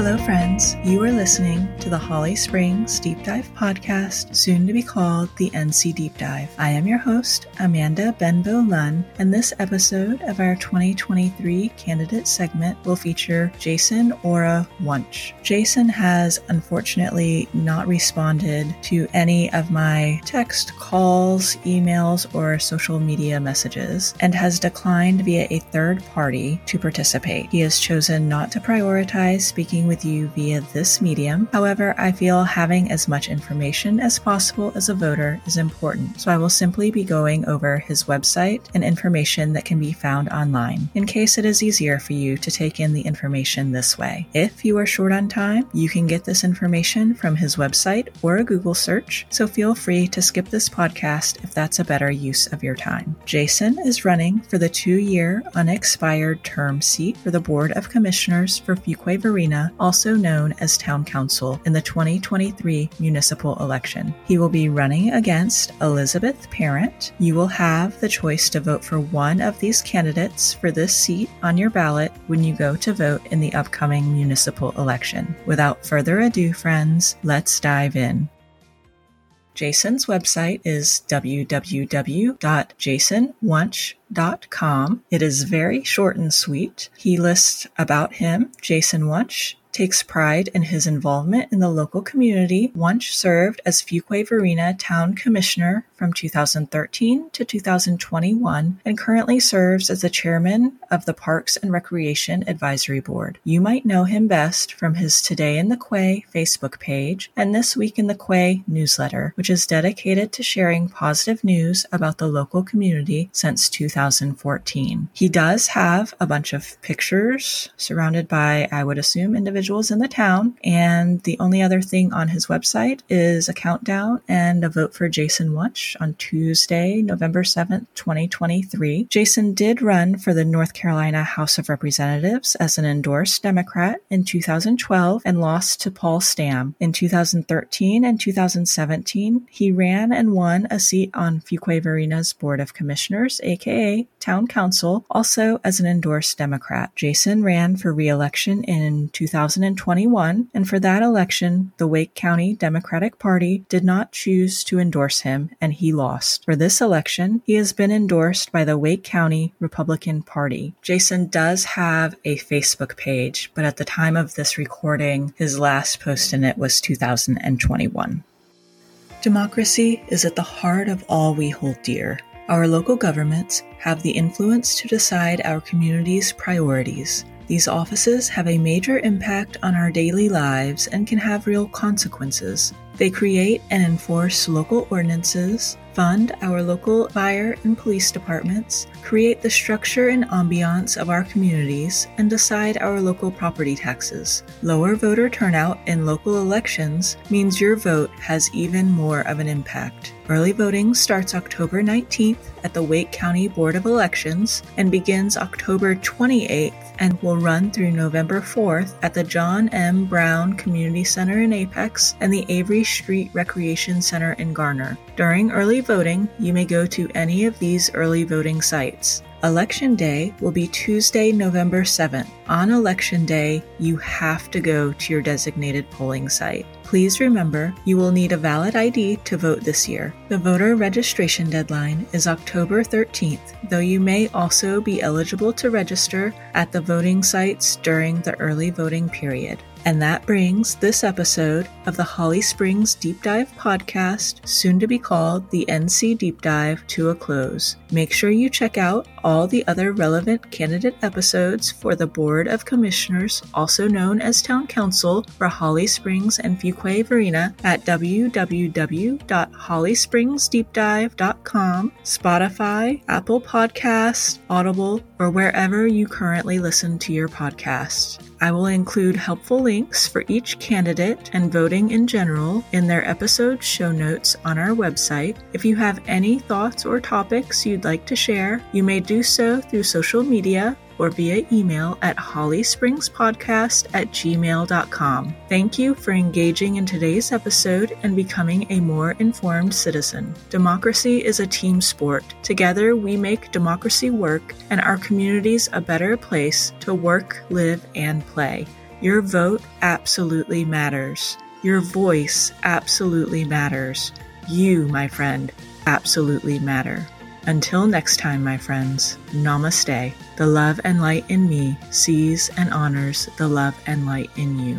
friends. You are listening to the Holly Springs Deep Dive podcast, soon to be called the NC Deep Dive. I am your host, Amanda Benbow Lunn, and this episode of our 2023 candidate segment will feature Jason Ora Wunsch. Jason has unfortunately not responded to any of my text, calls, emails, or social media messages, and has declined via a third party to participate. He has chosen not to prioritize speaking with you via this medium. However, I feel having as much information as possible as a voter is important, so I will simply be going over his website and information that can be found online in case it is easier for you to take in the information this way. If you are short on time, you can get this information from his website or a Google search, so feel free to skip this podcast if that's a better use of your time. Jason is running for the two year unexpired term seat for the Board of Commissioners for Fuquay Varina, also known as Town Council, in the 2023 municipal election. He will be running against Elizabeth Parent. You will have the choice to vote for one of these candidates for this seat on your ballot when you go to vote in the upcoming municipal election. Without further ado, friends, let's dive in. Jason's website is www.jasonwunsch.com. It is very short and sweet. He lists about him, Jason Wunsch, takes pride in his involvement in the local community. Wunsch served as Fuquay Varina Town Commissioner from 2013 to 2021 and currently serves as the chairman of the Parks and Recreation Advisory Board. You might know him best from his Today in the Quay Facebook page and This Week in the Quay newsletter, which is dedicated to sharing positive news about the local community since 2014. He does have a bunch of pictures surrounded by, I would assume, individuals in the town, and the only other thing on his website is a countdown and a vote for Jason Wunsch on Tuesday, November 7th, 2023. Jason did run for the North Carolina House of Representatives as an endorsed Democrat in 2012 and lost to Paul Stam. In 2013 and 2017, he ran and won a seat on Fuquay Varina's Board of Commissioners, aka Town Council, also as an endorsed Democrat. Jason ran for re-election in 2021, and for that election, the Wake County Democratic Party did not choose to endorse him, and he lost. For this election, he has been endorsed by the Wake County Republican Party. Jason does have a Facebook page, but at the time of this recording, his last post in it was 2021. Democracy is at the heart of all we hold dear. Our local governments have the influence to decide our community's priorities. These offices have a major impact on our daily lives and can have real consequences. They create and enforce local ordinances, fund our local fire and police departments, create the structure and ambiance of our communities, and decide our local property taxes. Lower voter turnout in local elections means your vote has even more of an impact. Early voting starts October 19th at the Wake County Board of Elections and begins October 28th and will run through November 4th at the John M. Brown Community Center in Apex and the Avery Street Recreation Center in Garner. During early voting, you may go to any of these early voting sites. Election Day will be Tuesday, November 7th. On Election Day, you have to go to your designated polling site. Please remember you will need a valid ID to vote this year. The voter registration deadline is October 13th, though you may also be eligible to register at the voting sites during the early voting period. And that brings this episode of the Holly Springs Deep Dive podcast, soon to be called the NC Deep Dive, to a close. Make sure you check out all the other relevant candidate episodes for the Board of Commissioners, also known as Town Council, for Holly Springs and Fuquay Varina at www.hollyspringsdeepdive.com, Spotify, Apple Podcasts, Audible, or wherever you currently listen to your podcast. I will include helpful links for each candidate and voting in general in their episode show notes on our website. If you have any thoughts or topics you'd like to share, you may do so through social media or via email at hollyspringspodcast at gmail.com. Thank you for engaging in today's episode and becoming a more informed citizen. Democracy is a team sport. Together, we make democracy work and our communities a better place to work, live, and play. Your vote absolutely matters. Your voice absolutely matters. You, my friend, absolutely matter. Until next time, my friends, namaste. The love and light in me sees and honors the love and light in you.